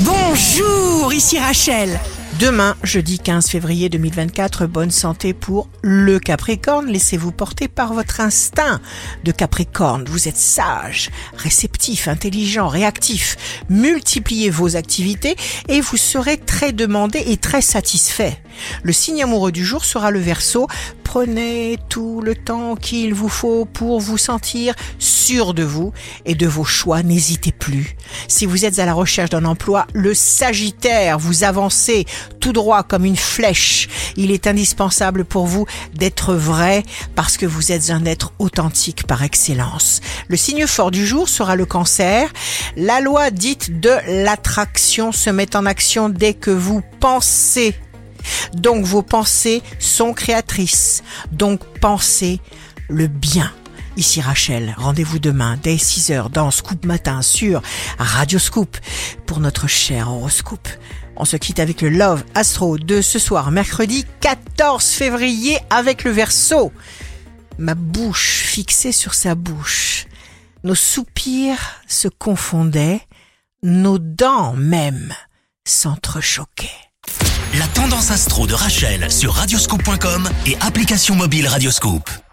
Bonjour, ici Rachel. Demain, jeudi 15 février 2024, bonne santé pour le Capricorne. Laissez-vous porter par votre instinct de Capricorne. Vous êtes sage, réceptif, intelligent, réactif. Multipliez vos activités et vous serez très demandé et très satisfait. Le signe amoureux du jour sera le Verseau. Prenez tout le temps qu'il vous faut pour vous sentir sûr de vous et de vos choix. N'hésitez plus. Si vous êtes à la recherche d'un emploi, le Sagittaire, vous avancez tout droit comme une flèche. Il est indispensable pour vous d'être vrai parce que vous êtes un être authentique par excellence. Le signe fort du jour sera le cancer. La loi dite de l'attraction se met en action dès que vous pensez donc vos pensées sont créatrices. Donc pensez le bien. Ici Rachel, rendez-vous demain dès 6h dans Scoop Matin sur Radio Scoop pour notre cher horoscope. On se quitte avec le Love Astro de ce soir, mercredi 14 février avec le verso. Ma bouche fixée sur sa bouche. Nos soupirs se confondaient, nos dents même s'entrechoquaient. Tendance astro de Rachel sur radioscope.com et application mobile Radioscope.